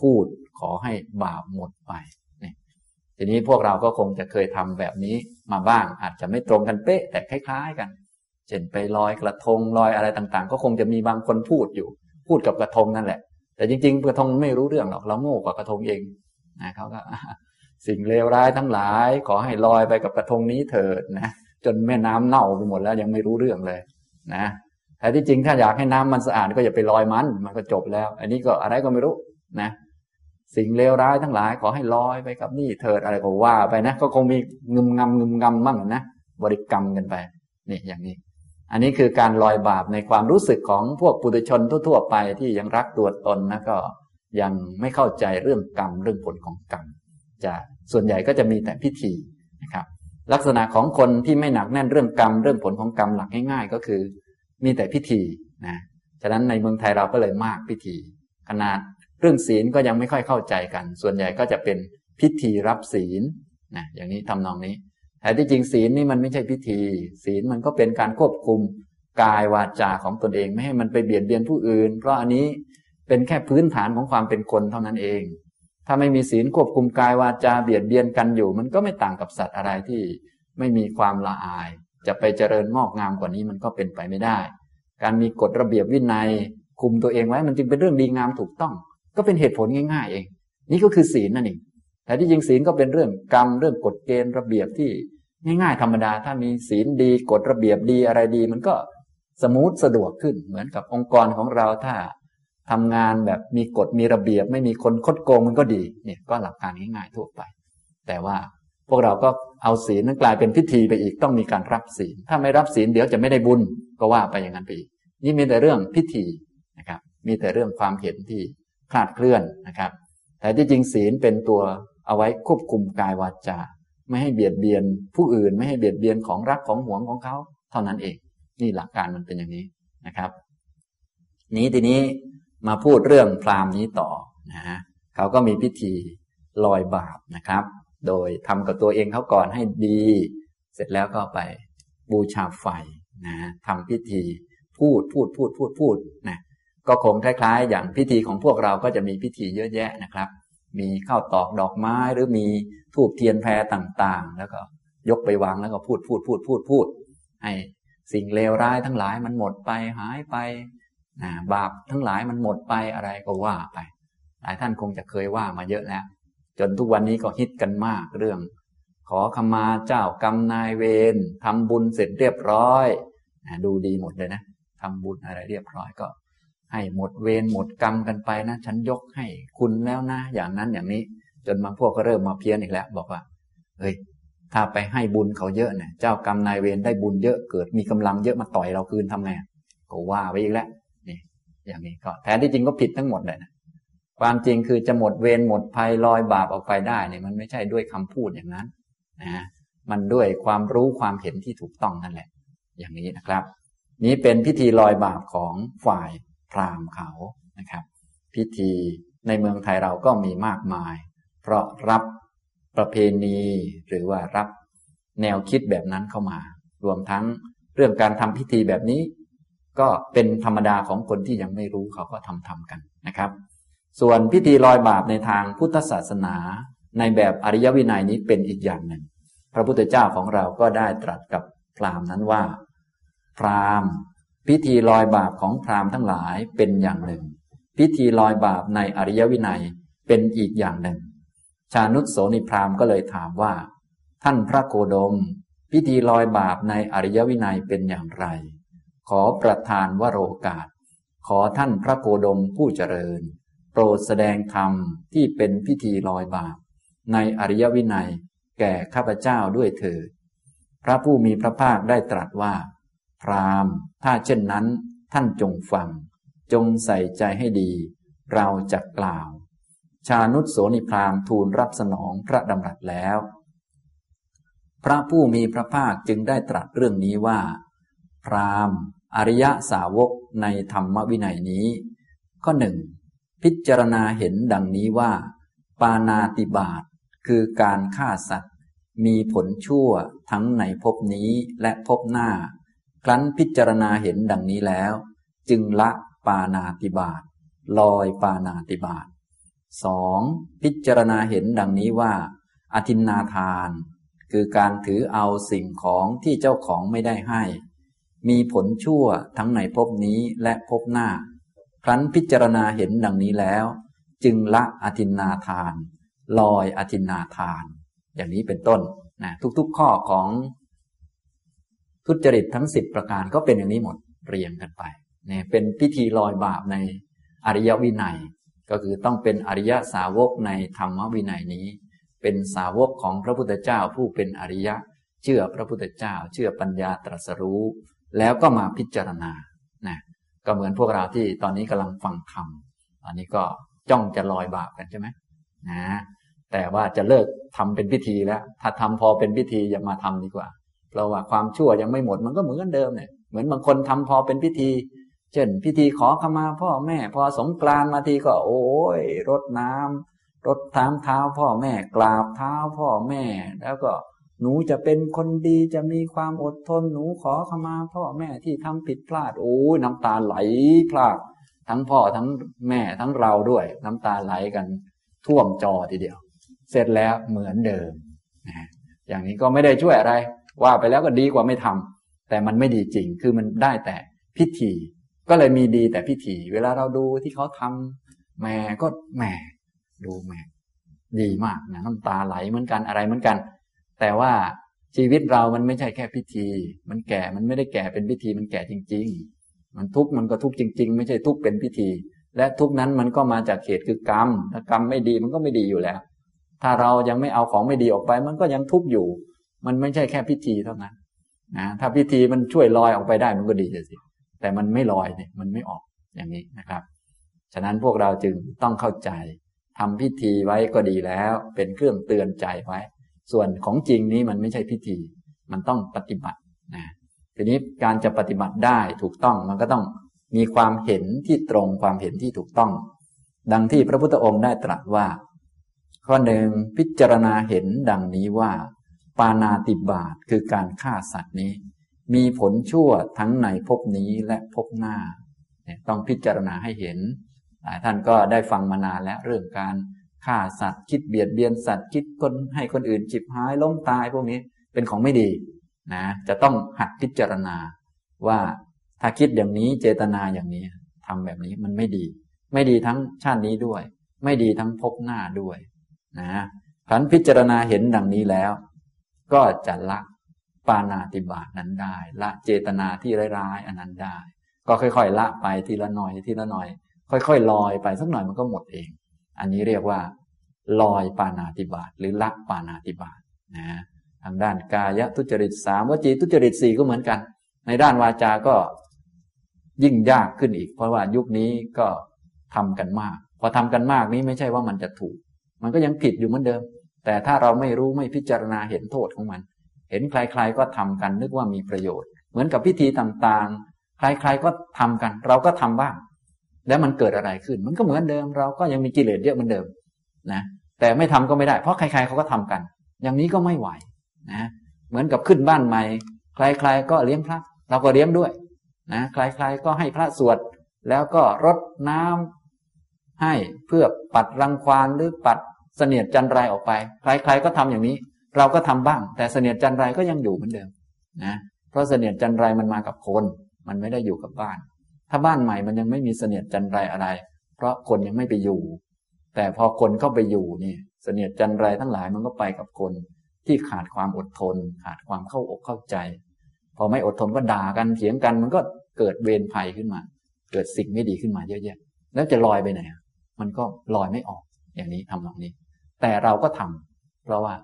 Speaker 1: พูดขอให้บาปหมดไปนี่ทีนี้พวกเราก็คงจะเคยทำแบบนี้มาบ้าง อาจจะไม่ตรงกันเป๊ะ แต่คล้ายๆกัน เช่นไปลอยกระทงลอยอะไรต่างๆ ก็คงจะมีบางคนพูดอยู่ พูดกับกระทงนั่นแหละ แต่จริงๆกระทงไม่รู้เรื่องหรอกเราโง่กว่ากระทงเองนะเขาก็ สิ่งเลวร้ายทั้งหลาย ขอให้ลอยไปกับกระทงนี้เถิดนะจนแม่น้ำเน่าไปหมดแล้วยังไม่รู้เรื่องเลยนะแต่ที่จริงถ้าอยากให้น้ำมันสะอาดก็อย่าไปลอยมัน มันก็จบแล้ว อันนี้ก็อะไรก็ไม่รู้นะสิ่งเลวร้ายทั้งหลาย ขอให้ลอยไปกับนี่เถิดอะไรก็ว่าไปนะ ก็คงมีงึมงำงึมงำมั่งนะบริกรรมกันไปนี่อย่างนี้ อันนี้คือการลอยบาปในความรู้สึกของพวกปุถุชนทั่วๆไปที่ยังรักตัวตนนะก็ยังไม่เข้าใจเรื่องกรรมเรื่องผลของกรรมจะ ส่วนใหญ่ก็จะมีแต่พิธีนะครับลักษณะของคนที่ไม่หนักแน่นเรื่องกรรม เรื่องผลของกรรมหลักง่ายๆ ก็คือ มีแต่พิธีนะฉะนั้นในเมืองไทยเราก็เลยมากพิธี ขนาดเรื่องศีลก็ยังไม่ค่อยเข้าใจกัน ส่วนใหญ่ก็จะเป็นพิธีรับศีลนะอย่างนี้ทำนองนี้แต่ที่จริงศีลนี่มันไม่ใช่พิธี ศีลมันก็เป็นการควบคุมกายวาจาของตนเอง ไม่ให้มันไปเบียดเบียนผู้อื่น เพราะอันนี้เป็นแค่พื้นฐานของความเป็นคนเท่านั้นเอง ถ้าไม่มีศีลควบคุมกายวาจาเบียดเบียนกันอยู่ มันก็ไม่ต่างกับสัตว์อะไรที่ไม่มีความละอาย จะไปเจริญงอกงามกว่านี้มันก็เป็นไปไม่ได้ การมีกฎระเบียบวินัย คุมตัวเองไว้มันจึงเป็นเรื่องดีงามถูกต้อง ก็เป็นเหตุผลง่าย ๆ เอง นี่ก็คือศีลนั่นเองแต่ที่จริงศีลก็เป็นเรื่องกรรมเรื่องกฎเกณฑ์ระเบียบที่ง่ายๆธรรมดา ถ้ามีศีลดีกฎระเบียบดีอะไรดี มันก็สมูทสะดวกขึ้น เหมือนกับองค์กรของเราถ้า ทำงานแบบมีกฎมีระเบียบ ไม่มีคนคดโกงมันก็ดี เนี่ยก็หลักการง่ายๆทั่วไป แต่ว่าพวกเราก็เอาศีลนั้นกลายเป็นพิธีไปอีกต้องมีการรับศีล ถ้าไม่รับศีลเดี๋ยวจะไม่ได้บุญก็ว่าไปอย่างนั้นไปอีกนี่มีแต่เรื่องพิธีนะครับ มีแต่เรื่องความเห็นที่คลาดเคลื่อนนะครับ แต่ที่จริงศีลเป็นตัวเอาไว้ควบคุมกายวาจาไม่ให้เบียดเบียนผู้อื่น ไม่ให้เบียดเบียนของรักของหวงของเขา เท่านั้นเอง นี่หลักการมันเป็นอย่างนี้นะครับ นี้ทีนี้ มาพูดเรื่องพราหมณ์นี้ต่อนะฮะเขาก็มีพิธีลอยบาปนะครับ โดยทำกับตัวเองเขาก่อนให้ดี เสร็จแล้วก็ไปบูชาไฟนะทำพิธีพูดพูดพูดพูดพูดนะก็คงคล้ายๆ อย่างพิธีของพวกเราก็จะมีพิธีเยอะแยะนะครับ มีข้าวตอกดอกไม้หรือมีทูบเทียนแพรต่างๆ แล้วก็ยกไปวางแล้วก็พูดพูดพูดพูดพูด ให้สิ่งเลวร้ายทั้งหลายมันหมดไปหายไป นะบาปทั้งหลายมันหมดไปอะไรก็ว่าไป หลายท่านคงจะเคยว่ามาเยอะแล้ว จนทุกวันนี้ก็ฮิตกันมากเรื่อง ขอขมาเจ้ากรรมนายเวรทำบุญเสร็จเรียบร้อยดูดีหมดเลยนะทำบุญอะไรเรียบร้อยก็ ให้หมดเวรหมดกรรมกันไปนะ ฉันยกให้คุณแล้วนะ อย่างนั้นอย่างนี้ จนบางพวกก็เริ่มมาเพี้ยนอีกแล้ว บอกว่าเฮ้ยถ้าไปให้บุญเขาเยอะเนี่ยเจ้ากรรมนายเวรได้บุญเยอะเกิดมีกำลังเยอะมาต่อยเราคืนทำไงก็ว่าไปอีกแล้ว อย่างนี้ก็แทนที่จริงก็ผิดทั้งหมดเลยนะความจริงคือจะหมดเวรหมดภัยลอยบาปออกไปได้เนี่ยมันไม่ใช่ด้วยคำพูดอย่างนั้นนะมันด้วยความรู้ความเห็นที่ถูกต้องนั่นแหละ อย่างนี้นะครับ นี้เป็นพิธีลอยบาปของฝ่ายพราหมณ์เขานะครับ พิธีในเมืองไทยเราก็มีมากมาย เพราะรับประเพณีหรือว่ารับแนวคิดแบบนั้นเข้ามารวมทั้งเรื่องการทำพิธีแบบนี้ ก็เป็นธรรมดาของคนที่ยังไม่รู้เขาก็ทำทำกันนะครับ ส่วนพิธีลอยบาปในทางพุทธศาสนาในแบบอริยวินัยนี้เป็นอีกอย่างหนึ่ง พระพุทธเจ้าของเราก็ได้ตรัสกับพราหมณ์นั้นว่า พราหมณ์ พิธีลอยบาปของพราหมณ์ทั้งหลายเป็นอย่างหนึ่ง พิธีลอยบาปในอริยวินัยเป็นอีกอย่างหนึ่ง ชานุสโสนิพราหมณ์ก็เลยถามว่า ท่านพระโคดม พิธีลอยบาปในอริยวินัยเป็นอย่างไร ขอประทานวโรกาส ขอท่านพระโคดมผู้เจริญ โปรดแสดงธรรมที่เป็นพิธีลอยบาปในอริยวินัยแก่ข้าพเจ้าด้วยเถิด พระผู้มีพระภาคได้ตรัสว่า พรามถ้าเช่นนั้นท่านจงฟัง จงใส่ใจให้ดี เราจะกล่าว ชานุสโสนิพรามทูลรับสนองพระดำรัสแล้ว พระผู้มีพระภาคจึงได้ตรัสเรื่องนี้ว่า พรามอริยสาวกในธรรมวินัยนี้ ข้อหนึ่งพิจารณาเห็นดังนี้ว่า ปานาติบาตคือการฆ่าสัตว์ มีผลชั่วทั้งในภพนี้และภพหน้า ครั้นพิจารณาเห็นดังนี้แล้ว จึงละปานาติบาตลอยปานาติบาตสองพิจารณาเห็นดังนี้ว่า อธินนาทาน คือการถือเอาสิ่งของที่เจ้าของไม่ได้ให้ มีผลชั่วทั้งในภพนี้และภพหน้า ครั้นพิจารณาเห็นดังนี้แล้ว จึงละอธินนาทาน ลอยอธินนาทาน อย่างนี้เป็นต้นนะทุกๆข้อของทุจริตทั้งสิบประการก็เป็นอย่างนี้หมดเรียงกันไปเนี่ยเป็นพิธีลอยบาปในอริยวินัย ก็คือต้องเป็นอริยสาวกในธรรมวินัยนี้ เป็นสาวกของพระพุทธเจ้าผู้เป็นอริยะ เชื่อพระพุทธเจ้า เชื่อปัญญาตรัสรู้ แล้วก็มาพิจารณานะก็เหมือนพวกเราที่ตอนนี้กำลังฟังธรรมอันนี้ก็จ้องจะลอยบาปกันใช่ไหมนะแต่ว่าจะเลิกทำเป็นพิธีแล้ว ถ้าทำพอเป็นพิธีอย่ามาทำดีกว่า เพราะว่าความชั่วยังไม่หมดมันก็เหมือนเดิมเนี่ยเหมือนบางคนทำพอเป็นพิธี เช่น พิธีขอขมาพ่อแม่ พอสงกรานมาทีก็ โอ้ยรดน้ำรดท้าเท้าพ่อแม่กราบเท้าพ่อแม่ แล้วก็ หนูจะเป็นคนดีจะมีความอดทนหนูขอขมาพ่อแม่ที่ทำผิดพลาดโอ้ยน้ำตาไหลพลาดทั้งพ่อทั้งแม่ทั้งเราด้วย น้ำตาไหลกันท่วมจอทีเดียว เสร็จแล้วเหมือนเดิมนะอย่างนี้ก็ไม่ได้ช่วยอะไร ว่าไปแล้วก็ดีกว่าไม่ทำแต่มันไม่ดีจริงคือมันได้แต่พิธี ก็เลยมีดีแต่พิธี เวลาเราดูที่เขาทำแม่ก็แม่ดูแม่ดีมากนะน้ำตาไหลเหมือนกันอะไรเหมือนกัน แต่ว่าชีวิตเรามันไม่ใช่แค่พิธี มันแก่ มันไม่ได้แก่เป็นพิธี มันแก่จริง ๆ มันทุกข์มันก็ทุกข์จริง ๆ ไม่ใช่ทุกข์เป็นพิธี และทุกข์นั้นมันก็มาจากเหตุคือกรรม ถ้ากรรมไม่ดีมันก็ไม่ดีอยู่แล้ว ถ้าเรายังไม่เอาของไม่ดีออกไป มันก็ยังทุกข์อยู่ มันไม่ใช่แค่พิธีเท่านั้นนะ ถ้าพิธีมันช่วยลอยออกไปได้มันก็ดีสิ แต่มันไม่ลอยเนี่ย มันไม่ออกอย่างนี้นะครับ ฉะนั้นพวกเราจึงต้องเข้าใจทำพิธีไว้ก็ดีแล้ว เป็นเครื่องเตือนใจไว้ ส่วนของจริงนี้มันไม่ใช่พิธี มันต้องปฏิบัตินะทีนี้การจะปฏิบัติได้ถูกต้องมันก็ต้องมีความเห็นที่ตรงความเห็นที่ถูกต้อง ดังที่พระพุทธองค์ได้ตรัสว่า ข้อหนึ่งพิจารณาเห็นดังนี้ว่า ปานาติบาตคือการฆ่าสัตว์นี้ มีผลชั่วทั้งในภพนี้และภพหน้า ต้องพิจารณาให้เห็นหลายท่านก็ได้ฟังมานานแล้วเรื่องการ ฆ่าสัตว์คิดเบียดเบียนสัตว์คิดคนให้คนอื่นจิบหายล้มตายพวกนี้เป็นของไม่ดีนะจะต้องหัดพิจารณาว่าถ้าคิดอย่างนี้เจตนาอย่างนี้ทำแบบนี้มันไม่ดี ไม่ดีทั้งชาตินี้ด้วย ไม่ดีทั้งภพหน้าด้วยนะขันพิจารณาเห็นดังนี้แล้ว ก็จะละปานาติบาตนั้นได้ ละเจตนาที่ร้ายๆอันนั้นได้ ก็ค่อยๆ ละไปทีละหน่อยทีละหน่อย ค่อย ๆ ลอยไปสักหน่อยมันก็หมดเอง อันนี้เรียกว่า ลอยปานาติบาตหรือละปานาติบาตนะทางด้านกายทุจริตสามวจีทุจริตสี่ก็เหมือนกัน ในด้านวาจาก็ยิ่งยากขึ้นอีก เพราะว่ายุคนี้ก็ทำกันมาก พอทำกันมากนี้ไม่ใช่ว่ามันจะถูก มันก็ยังผิดอยู่เหมือนเดิม แต่ถ้าเราไม่รู้ไม่พิจารณาเห็นโทษของมัน เห็นใครๆก็ทำกันนึกว่ามีประโยชน์ เหมือนกับพิธีต่างๆ ใครๆก็ทำกัน เราก็ทำบ้าง แล้วมันเกิดอะไรขึ้น มันก็เหมือนเดิม เราก็ยังมีกิเลสเยอะเหมือนเดิมนะแต่ไม่ทำก็ไม่ได้ เพราะใครๆเขาก็ทำกัน อย่างนี้ก็ไม่ไหวนะเหมือนกับขึ้นบ้านใหม่ ใครๆก็เลี้ยงพระ เราก็เลี้ยงด้วยนะใครๆก็ให้พระสวด แล้วก็รดน้ำให้เพื่อปัดรังควานหรือปัดเสนียดจันไรออกไป ใครๆก็ทำอย่างนี้ เราก็ทำบ้าง แต่เสนียดจันไรก็ยังอยู่เหมือนเดิมนะเพราะเสนียดจันไรมันมากับคน มันไม่ได้อยู่กับบ้าน ถ้าบ้านใหม่มันยังไม่มีเสนียดจันไรอะไร เพราะคนยังไม่ไปอยู่ แต่พอคนเข้าไปอยู่นี่เสนียดจันไรทั้งหลายมันก็ไปกับคนที่ขาดความอดทน ขาดความเข้าอกเข้าใจ พอไม่อดทนก็ด่ากันเถียงกัน มันก็เกิดเวรภัยขึ้นมา เกิดสิ่งไม่ดีขึ้นมาเยอะแยะ แล้วจะลอยไปไหนมันก็ลอยไม่ออกอย่างนี้ทำตรงนี้ แต่เราก็ทเพราะว่า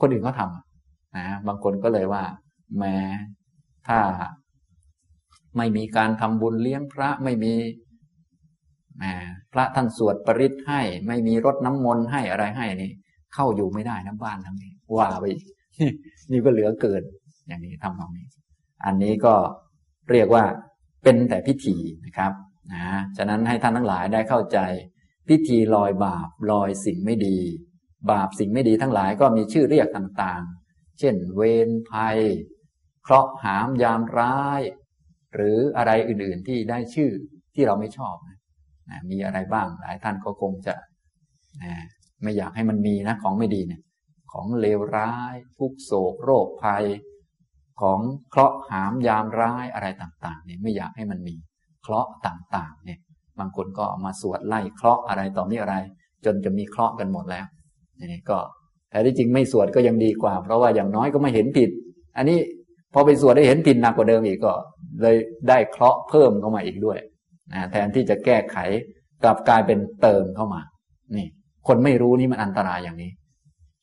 Speaker 1: คนอื่นเขาทำนะบางคนก็เลยว่า แม้ถ้า ไม่มีการทำบุญเลี้ยงพระไม่มีพระท่านสวดปริศให้ ไม่มีรดน้ำมนต์ให้อะไรให้นี่ เข้าอยู่ไม่ได้นะบ้านทั้งนี้ ว่าไปนี่ก็เหลือเกิน อย่างนี้ทำตรงนี้ อันนี้ก็เรียกว่าเป็นแต่พิธีนะครับนะฉะนั้นให้ท่านทั้งหลายได้เข้าใจ พิธีลอยบาปลอยสิ่งไม่ดี บาปสิ่งไม่ดีทั้งหลายก็มีชื่อเรียกต่างๆ เช่น เวรภัย เคราะห์หามยามร้าย หรืออะไรอื่นๆที่ได้ชื่อที่เราไม่ชอบนะมีอะไรบ้างหลายท่านก็คงจะไม่อยากให้มันมีนะของไม่ดีเนี่ยของเลวร้ายทุกโศกโรคภัย ของเคราะห์หามยามร้ายอะไรต่างๆเนี่ยไม่อยากให้มันมีเคราะห์ต่างๆเนี่ยบางคนก็มาสวดไล่เคราะห์อะไรต่อมีอะไร จนจะมีเคราะห์กันหมดแล้วนี่ก็แต่ที่จริงไม่สวดก็ยังดีกว่า เพราะว่าอย่างน้อยก็ไม่เห็นผิด อันนี้พอไปสวดได้เห็นผิดหนักกว่าเดิมอีกก็ เลยได้เคราะห์เพิ่มเข้ามาอีกด้วยแทนที่จะแก้ไขกลับกลายเป็นเติมเข้ามา นี่ คนไม่รู้นี่มันอันตรายอย่างนี้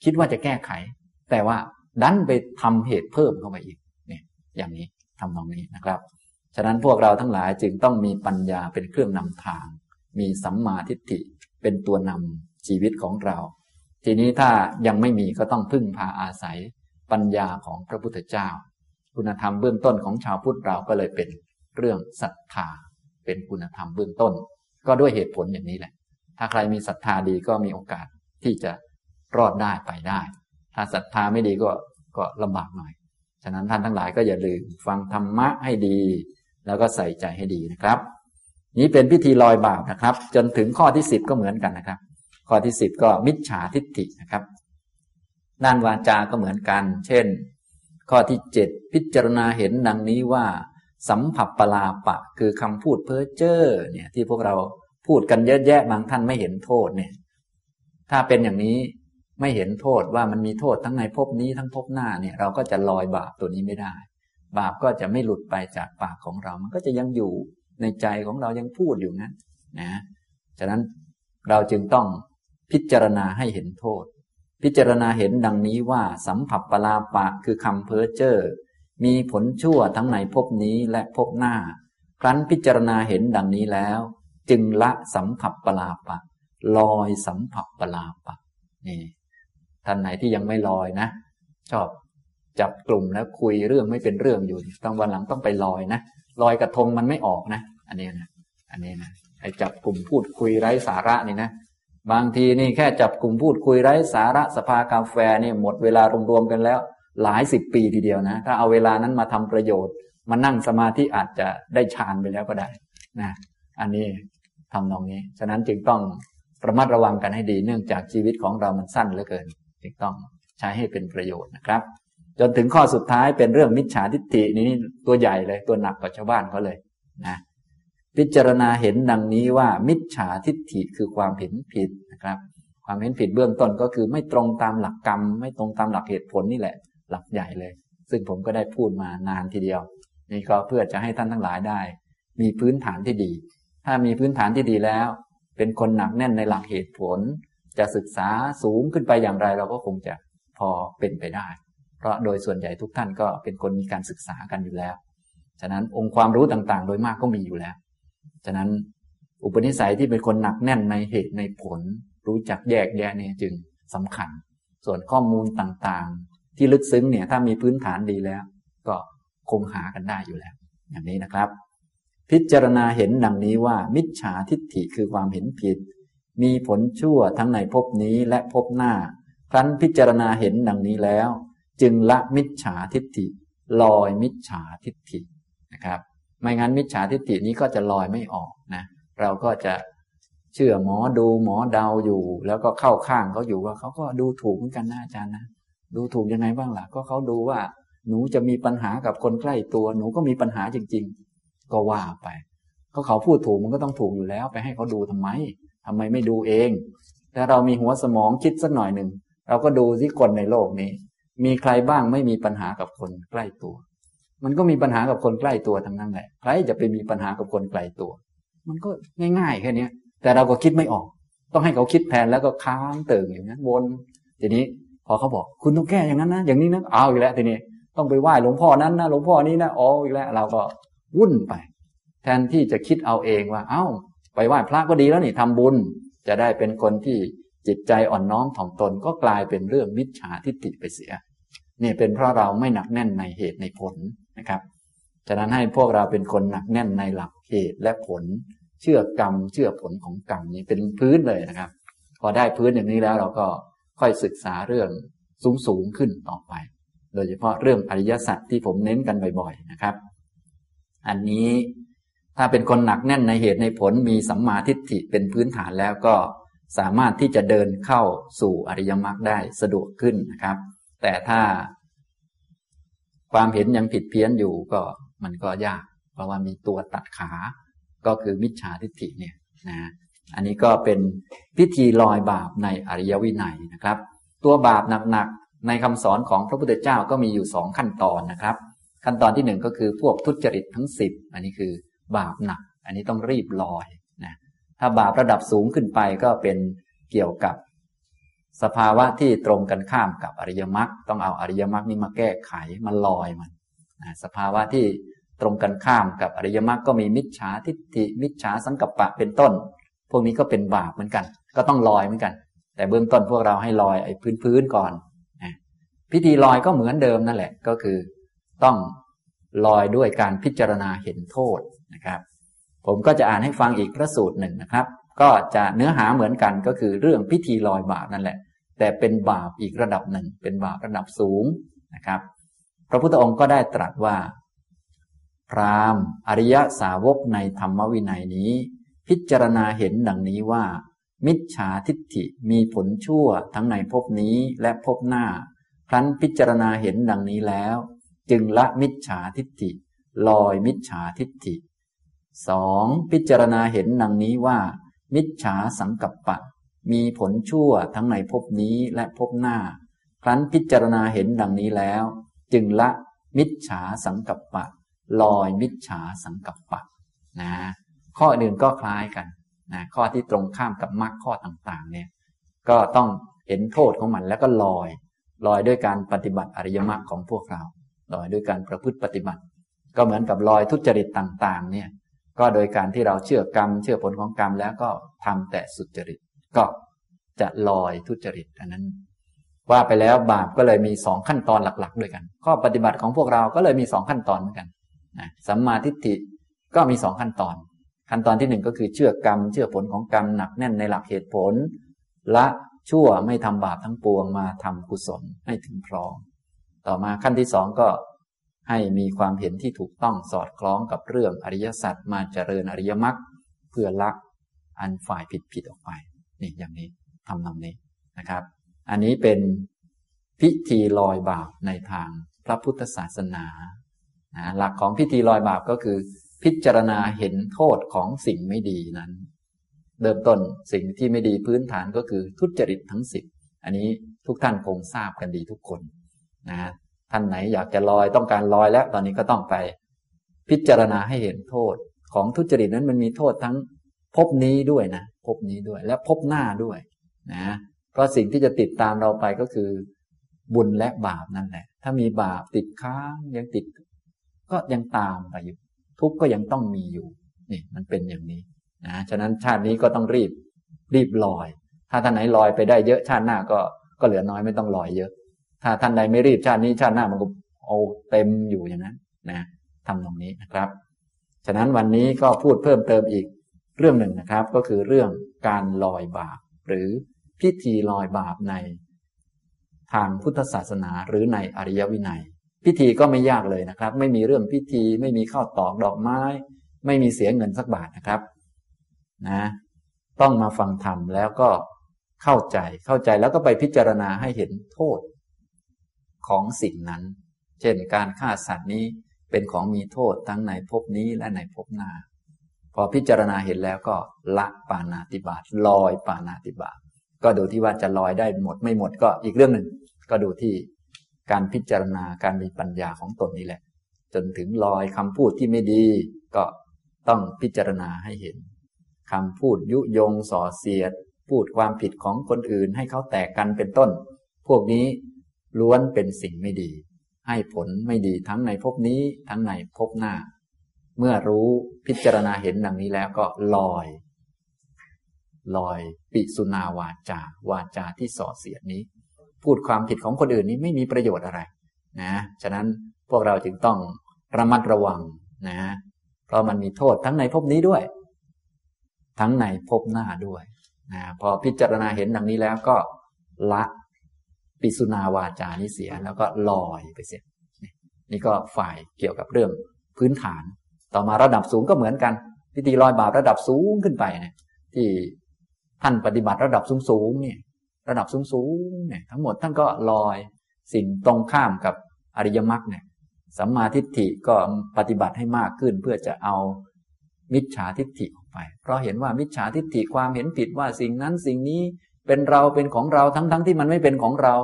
Speaker 1: คิดว่าจะแก้ไข แต่ว่าดันไปทำเหตุเพิ่มเข้าไปอีกนี่อย่างนี้ทำตรงนี้นะครับ ฉะนั้นพวกเราทั้งหลายจึงต้องมีปัญญาเป็นเครื่องนำทาง มีสัมมาทิฏฐิเป็นตัวนำชีวิตของเรา ทีนี้ถ้ายังไม่มีก็ต้องพึ่งพาอาศัยปัญญาของพระพุทธเจ้า คุณธรรมเบื้องต้นของชาวพุทธเราก็เลยเป็นเรื่องศรัทธา เป็นคุณธรรมเบื้องต้น ก็ด้วยเหตุผลอย่างนี้แหละ ถ้าใครมีศรัทธาดีก็มีโอกาสที่จะรอดได้ไปได้ ถ้าศรัทธาไม่ดีก็ก็ลำบากหน่อย ฉะนั้นท่านทั้งหลายก็อย่าลืมฟังธรรมะให้ดี แล้วก็ใส่ใจให้ดีนะครับ นี้เป็นพิธีลอยบาปนะครับ จนถึงข้อที่สิบก็เหมือนกันนะครับ ข้อที่สิบก็มิจฉาทิฏฐินะครับด้านวาจาก็เหมือนกัน เช่น ข้อที่เจ็ดพิจารณาเห็นดังนี้ว่า สัมผัสปลาปะ คือคำพูดเพ้อเจ้อเนี่ยที่พวกเราพูดกันเยอะแยะบางท่านไม่เห็นโทษเนี่ย ถ้าเป็นอย่างนี้ไม่เห็นโทษว่ามันมีโทษทั้งในภพนี้ทั้งภพหน้าเนี่ย เราก็จะลอยบาปตัวนี้ไม่ได้ บาปก็จะไม่หลุดไปจากปากของเรา มันก็จะยังอยู่ในใจของเรายังพูดอยู่นั้นนะฉะนั้นเราจึงต้องพิจารณาให้เห็นโทษ พิจารณาเห็นดังนี้ว่าสัมผัสปลาปะคือคำเพ้อเจ้อมีผลชั่วทั้งในภพนี้และภพหน้า ครั้นพิจารณาเห็นดังนี้แล้ว จึงละสัมผัสปลาปะ ลอยสัมผัสปลาปะนี่ท่านไหนที่ยังไม่ลอยนะ ชอบจับกลุ่มแล้วคุยเรื่องไม่เป็นเรื่องอยู่ต้องวันหลังต้องไปลอยนะลอยกระทงมันไม่ออกนะ อันนี้นะอันนี้นะไอ้จับกลุ่มพูดคุยไร้สาระนี่นะ บางทีนี่แค่จับกลุ่มพูดคุยไร้สาระสภากาแฟนี่หมดเวลารวมๆกันแล้ว หลายสิบปีทีเดียวนะ ถ้าเอาเวลานั้นมาทำประโยชน์ มานั่งสมาธิอาจจะได้ฌานไปแล้วก็ได้นะอันนี้ทำตรงนี้ ฉะนั้นจึงต้องระมัดระวังกันให้ดี เนื่องจากชีวิตของเรามันสั้นเหลือเกิน จึงต้องใช้ให้เป็นประโยชน์นะครับ จนถึงข้อสุดท้ายเป็นเรื่องมิจฉาทิฏฐินี้ตัวใหญ่เลยตัวหนักกว่าชาวบ้านเขาเลยนะ พิจารณาเห็นดังนี้ว่ามิจฉาทิฏฐิคือความเห็นผิดนะครับ ความเห็นผิดเบื้องต้นก็คือไม่ตรงตามหลักกรรม ไม่ตรงตามหลักเหตุผลนี่แหละ หลักใหญ่เลย ซึ่งผมก็ได้พูดมานานทีเดียว นี่ก็เพื่อจะให้ท่านทั้งหลายได้ มีพื้นฐานที่ดี ถ้ามีพื้นฐานที่ดีแล้ว เป็นคนหนักแน่นในหลักเหตุผล จะศึกษาสูงขึ้นไปอย่างไร เราก็คงจะพอเป็นไปได้ เพราะโดยส่วนใหญ่ทุกท่านก็เป็นคนมีการศึกษากันอยู่แล้ว ฉะนั้นองค์ความรู้ต่างๆ โดยมากก็มีอยู่แล้ว ฉะนั้นอุปนิสัยที่เป็นคนหนักแน่นในเหตุในผล รู้จักแยกแยะเนี่ยจึงสำคัญ ส่วนข้อมูลต่างๆ ที่ลึกซึ้งเนี่ยถ้ามีพื้นฐานดีแล้ว ก็คงหากันได้อยู่แล้ว อย่างนี้นะครับ พิจารณาเห็นดังนี้ว่า มิจฉาทิฏฐิคือความเห็นผิด มีผลชั่วทั้งในภพนี้และภพหน้า ครั้นพิจารณาเห็นดังนี้แล้ว จึงละมิจฉาทิฏฐิ ลอยมิจฉาทิฏฐินะครับ ไม่งั้นมิจฉาทิฏฐินี้ก็จะลอยไม่ออกนะ เราก็จะเชื่อหมอดูหมอเดาอยู่ แล้วก็เข้าข้างเขาอยู่ว่าเขาก็ดูถูกเหมือนกันนะอาจารย์นะดูถูกยังไงบ้างล่ะ ก็เขาดูว่า หนูจะมีปัญหากับคนใกล้ตัว หนูก็มีปัญหาจริง ๆ ก็ว่าไป ก็เขาพูดถูกมันก็ต้องถูกอยู่แล้ว ไปให้เขาดูทำไมทำไมไม่ดูเองแต่เรามีหัวสมองคิดสักหน่อยหนึ่งเราก็ดูที่คนในโลกนี้ มีใครบ้างไม่มีปัญหากับคนใกล้ตัว มันก็มีปัญหากับคนใกล้ตัวทั้งนั้นแหละใครจะไปมีปัญหากับคนไกลตัว มันก็ง่ายๆแค่นี้แต่เราก็คิดไม่ออก ต้องให้เขาคิดแทนแล้วก็ค้างเติ่งอย่างนั้นวนทีนี้พอเขาบอก คุณต้องแก้อย่างนั้นนะอย่างนี้นะเอาอีกแล้วทีนี้ต้องไปไหว้หลวงพ่อนั้นนะหลวงพ่อนี้นะอ๋ออีกแล้ว เราก็วุ่นไป แทนที่จะคิดเอาเองว่า เอ้า ไปไหว้พระก็ดีแล้วนี่ทำบุญ จะได้เป็นคนที่จิตใจอ่อนน้อมถ่อมตนก็กลายเป็นเรื่องมิจฉาทิฏฐิไปเสียนี่เป็นเพราะเราไม่หนักแน่นในเหตุในผล นะครับฉะนั้นให้พวกเราเป็นคนหนักแน่นในหลักเหตุและผล เชื่อกรรม เชื่อผลของกรรมนี้เป็นพื้นเลยนะครับ พอได้พื้นอย่างนี้แล้วเราก็ค่อยศึกษาเรื่องสูงสูงขึ้นต่อไป โดยเฉพาะเรื่องอริยสัจที่ผมเน้นกันบ่อยๆนะครับ อันนี้ถ้าเป็นคนหนักแน่นในเหตุในผลมีสัมมาทิฏฐิเป็นพื้นฐานแล้วก็สามารถที่จะเดินเข้าสู่อริยมรรคได้สะดวกขึ้นนะครับ แต่ถ้า ความเห็นยังผิดเพี้ยนอยู่ก็มันก็ยาก เพราะว่ามีตัวตัดขา ก็คือมิจฉาทิฏฐิเนี่ยนะอันนี้ก็เป็นพิธีลอยบาปในอริยวินัยนะครับ ตัวบาปหนักๆในคำสอนของพระพุทธเจ้าก็มีอยู่สองขั้นตอนนะครับ ขั้นตอนที่หนึ่งก็คือพวกทุจริตทั้งสิบอันนี้คือบาปหนัก อันนี้ต้องรีบลอยนะถ้าบาประดับสูงขึ้นไปก็เป็นเกี่ยวกับ สภาวะที่ตรงกันข้ามกับอริยมรรคต้องเอาอริยมรรคนี้มาแก้ไขมาลอยมันสภาวะที่ตรงกันข้ามกับอริยมรรคก็มีมิจฉาทิฏฐิมิจฉาสังกัปปะเป็นต้น พวกนี้ก็เป็นบาปเหมือนกัน ก็ต้องลอยเหมือนกัน แต่เบื้องต้นพวกเราให้ลอยไอ้พื้นพื้นก่อนพิธีลอยก็เหมือนเดิมนั่นแหละก็คือ ต้องลอยด้วยการพิจารณาเห็นโทษนะครับ ผมก็จะอ่านให้ฟังอีกพระสูตรหนึ่งนะครับ ก็จะเนื้อหาเหมือนกันก็คือเรื่องพิธีลอยบาปนั่นแหละ แต่เป็นบาปอีกระดับหนึ่ง เป็นบาประดับสูงนะครับ พระพุทธองค์ก็ได้ตรัสว่า พรามอริยสาวกในธรรมวินัยนี้ พิจารณาเห็นดังนี้ว่า มิจฉาทิฏฐิมีผลชั่วทั้งในภพนี้และภพหน้า ครั้นพิจารณาเห็นดังนี้แล้ว จึงละมิจฉาทิฏฐิ ลอยมิจฉาทิฏฐิสองพิจารณาเห็นดังนี้ว่า มิจฉาสังกัปปะ มีผลชั่วทั้งในภพนี้และภพหน้า ครั้นพิจารณาเห็นดังนี้แล้ว จึงละมิจฉาสังกัปปะ ลอยมิจฉาสังกัปปะนะข้ออื่นก็คล้ายกันนะข้อที่ตรงข้ามกับมรรคข้อต่างๆเนี่ยก็ต้องเห็นโทษของมันแล้วก็ลอย ลอยด้วยการปฏิบัติอริยมรรคของพวกเรา ลอยด้วยการประพฤติปฏิบัติ ก็เหมือนกับลอยทุจริตต่างๆ เนี่ย ก็โดยการที่เราเชื่อกรรม เชื่อผลของกรรมแล้วก็ทำแต่สุจริต ก็จะลอยทุจริตอันนั้น ว่าไปแล้วบาปก็เลยมีสองขั้นตอนหลัก ๆ ด้วยกัน ข้อปฏิบัติของพวกเราก็เลยมีสองขั้นตอนเหมือนกันนะสัมมาทิฏฐิก็มีสองขั้นตอน ขั้นตอนที่หนึ่งก็คือเชื่อกรรม เชื่อผลของกรรมหนักแน่นในหลักเหตุผลละชั่วไม่ทำบาปทั้งปวงมาทำกุศลให้ถึงพร้อมต่อมาขั้นที่สองก็ ให้มีความเห็นที่ถูกต้องสอดคล้องกับเรื่องอริยสัจมาเจริญอริยมรรคเพื่อละอันฝ่ายผิดผิดออกไปนี่อย่างนี้ทำนำนี้นะครับ อันนี้เป็นพิธีลอยบาปในทางพระพุทธศาสนานะหลักของพิธีลอยบาปก็คือ พิจารณาเห็นโทษของสิ่งไม่ดีนั้น เริ่มต้นสิ่งที่ไม่ดีพื้นฐานก็คือทุจริตทั้งสิบอันนี้ทุกท่านคงทราบกันดีทุกคนนะ ท่านไหนอยากจะลอยต้องการลอยแล้วตอนนี้ก็ต้องไป พิจารณาให้เห็นโทษ ของทุจริตนั้นมันมีโทษทั้งภพนี้ด้วยนะภพนี้ด้วย และภพหน้าด้วยนะเพราะสิ่งที่จะติดตามเราไปก็คือ บุญและบาปนั่นแหละ ถ้ามีบาปติดค้างยังติด ก็ยังตามไปอยู่ ทุกข์ก็ยังต้องมีอยู่นี่มันเป็นอย่างนี้นะฉะนั้นชาตินี้ก็ต้องรีบรีบลอย ถ้าท่านไหนลอยไปได้เยอะชาติหน้าก็ก็เหลือน้อยไม่ต้องลอยเยอะ ถ้าท่านใดไม่รีบชาตินี้ชาติหน้ามันก็เอาเต็มอยู่อย่างนั้นนะทำตรงนี้นะครับ ฉะนั้นวันนี้ก็พูดเพิ่มเติมอีกเรื่องหนึ่งนะครับ ก็คือเรื่องการลอยบาปหรือพิธีลอยบาปในทางพุทธศาสนาหรือในอริยวินัย พิธีก็ไม่ยากเลยนะครับ ไม่มีเรื่องพิธีไม่มีข้าวตอกดอกไม้ ไม่มีเสียเงินสักบาทนะครับ นะ ต้องมาฟังธรรมแล้วก็เข้าใจเข้าใจแล้วก็ไปพิจารณาให้เห็นโทษ ของสิ่งนั้น เช่นการฆ่าสัตว์นี้เป็นของมีโทษทั้งในภพนี้และในภพหน้า พอพิจารณาเห็นแล้วก็ละปานาติบาตลอยปานาติบาตก็ดูที่ว่าจะลอยได้หมดไม่หมดก็อีกเรื่องหนึ่ง ก็ดูที่การพิจารณาการมีปัญญาของตนนี่แหละ จนถึงลอยคำพูดที่ไม่ดีก็ต้องพิจารณาให้เห็นคำพูดยุยงส่อเสียด พูดความผิดของคนอื่นให้เขาแตกกันเป็นต้น พวกนี้ ล้วนเป็นสิ่งไม่ดี ให้ผลไม่ดีทั้งในภพนี้ทั้งในภพหน้า เมื่อรู้พิจารณาเห็นดังนี้แล้วก็ลอย ลอยปิสุนาวาจา วาจาที่ส่อเสียดนี้ พูดความผิดของคนอื่นนี้ไม่มีประโยชน์อะไร นะ ฉะนั้นพวกเราจึงต้องระมัดระวังนะเพราะมันมีโทษทั้งในภพนี้ด้วย ทั้งในภพหน้าด้วยนะพอพิจารณาเห็นดังนี้แล้วก็ละ ปิสุนาวาจานี้เสียแล้วก็ลอยไปเสียนี่ก็ฝ่ายเกี่ยวกับเรื่องพื้นฐาน ต่อมาระดับสูงก็เหมือนกันพิธีลอยบาประดับสูงขึ้นไปเนี่ยที่ท่านปฏิบัติระดับสูงสูงเนี่ยระดับสูงสูงเนี่ยทั้งหมดท่านก็ลอยสิ่งตรงข้ามกับอริยมรรคเนี่ยสัมมาทิฏฐิก็ปฏิบัติให้มากขึ้นเพื่อจะเอามิจฉาทิฏฐิออกไป เพราะเห็นว่ามิจฉาทิฏฐิความเห็นผิดว่าสิ่งนั้นสิ่งนี้ เป็นเราเป็นของเราทั้งๆทที่มันไม่เป็นของเรา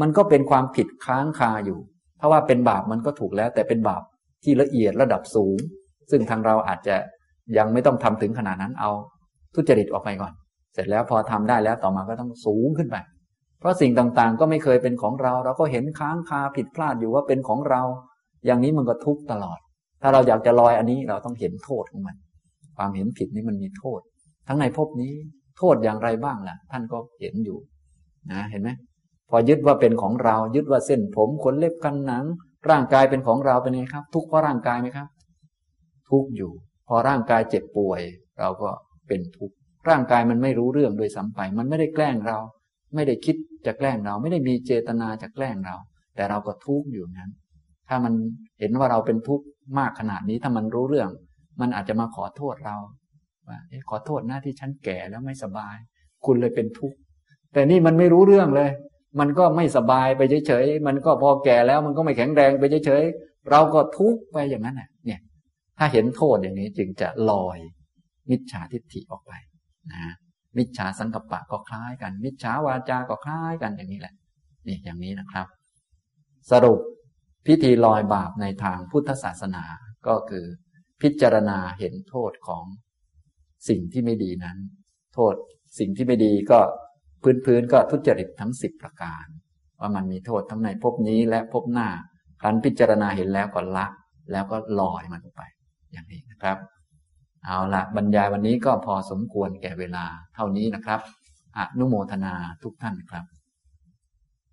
Speaker 1: มันก็เป็นความผิดค้างคาอยู่เพราะว่าเป็นบาปมันก็ถูกแล้ว แต่เป็นบาปที่ละเอียดระดับสูง ซึ่งทางเราอาจจะยังไม่ต้องทำถึงขนาดนั้นเอา ทุจริตออกไปก่อน เสร็จแล้วพอทำได้แล้วต่อมาก็ต้องสูงขึ้นไป เพราะสิ่งต่างๆ ก็ไม่เคยเป็นของเรา เราก็เห็นค้างคาผิดพลาดอยู่ว่าเป็นของเรา อย่างนี้มันก็ทุกข์ตลอด ถ้าเราอยากจะลอยอันนี้เราต้องเห็นโทษของมัน ความเห็นผิดนี้มันมีโทษ ทั้งในภพนี้ โทษอย่างไรบ้างล่ะ ท่านก็เห็นอยู่นะเห็นไหมพอยึดว่าเป็นของเรา ยึดว่าเส้นผมขนเล็บกันหนัง ร่างกายเป็นของเราเป็นไงครับ ทุกข์เพราะร่างกายไหมครับ ทุกข์อยู่ พอร่างกายเจ็บป่วย เราก็เป็นทุกข์ร่างกายมันไม่รู้เรื่องโดยสัมไปมันไม่ได้แกล้งเรา ไม่ได้คิดจะแกล้งเรา ไม่ได้มีเจตนาจะแกล้งเรา แต่เราก็ทุกข์อยู่นั้น ถ้ามันเห็นว่าเราเป็นทุกข์มากขนาดนี้ถ้ามันรู้เรื่อง มันอาจจะมาขอโทษเรา ว่าขอโทษนะที่ฉันแก่แล้วไม่สบาย คุณเลยเป็นทุกข์แต่นี่มันไม่รู้เรื่องเลย มันก็ไม่สบายไปเฉยๆมันก็พอแก่แล้วมันก็ไม่แข็งแรงไปเฉยๆเราก็ทุกข์ไปอย่างนั้นเนี่ย ถ้าเห็นโทษอย่างนี้จึงจะลอย มิจฉาทิฏฐิออกไปนะมิจฉาสังกัปปะก็คล้ายกัน มิจฉาวาจาก็คล้ายกันอย่างนี้แหละนี่อย่างนี้นะครับ สรุปพิธีลอยบาปในทางพุทธศาสนาก็คือ พิจารณาเห็นโทษของ สิ่งที่ไม่ดีนั้น โทษสิ่งที่ไม่ดีก็พื้นพื้นก็ทุจริตทั้งสิบประการ ว่ามันมีโทษทั้งในภพนี้และภพหน้าคันพิจารณาเห็นแล้วก็ละ แล้วก็ลอยมันออกไป อย่างนี้นะครับ เอาละบรรยายวันนี้ก็พอสมควรแก่เวลาเท่านี้นะครับอนุโมทนาทุกท่านครับ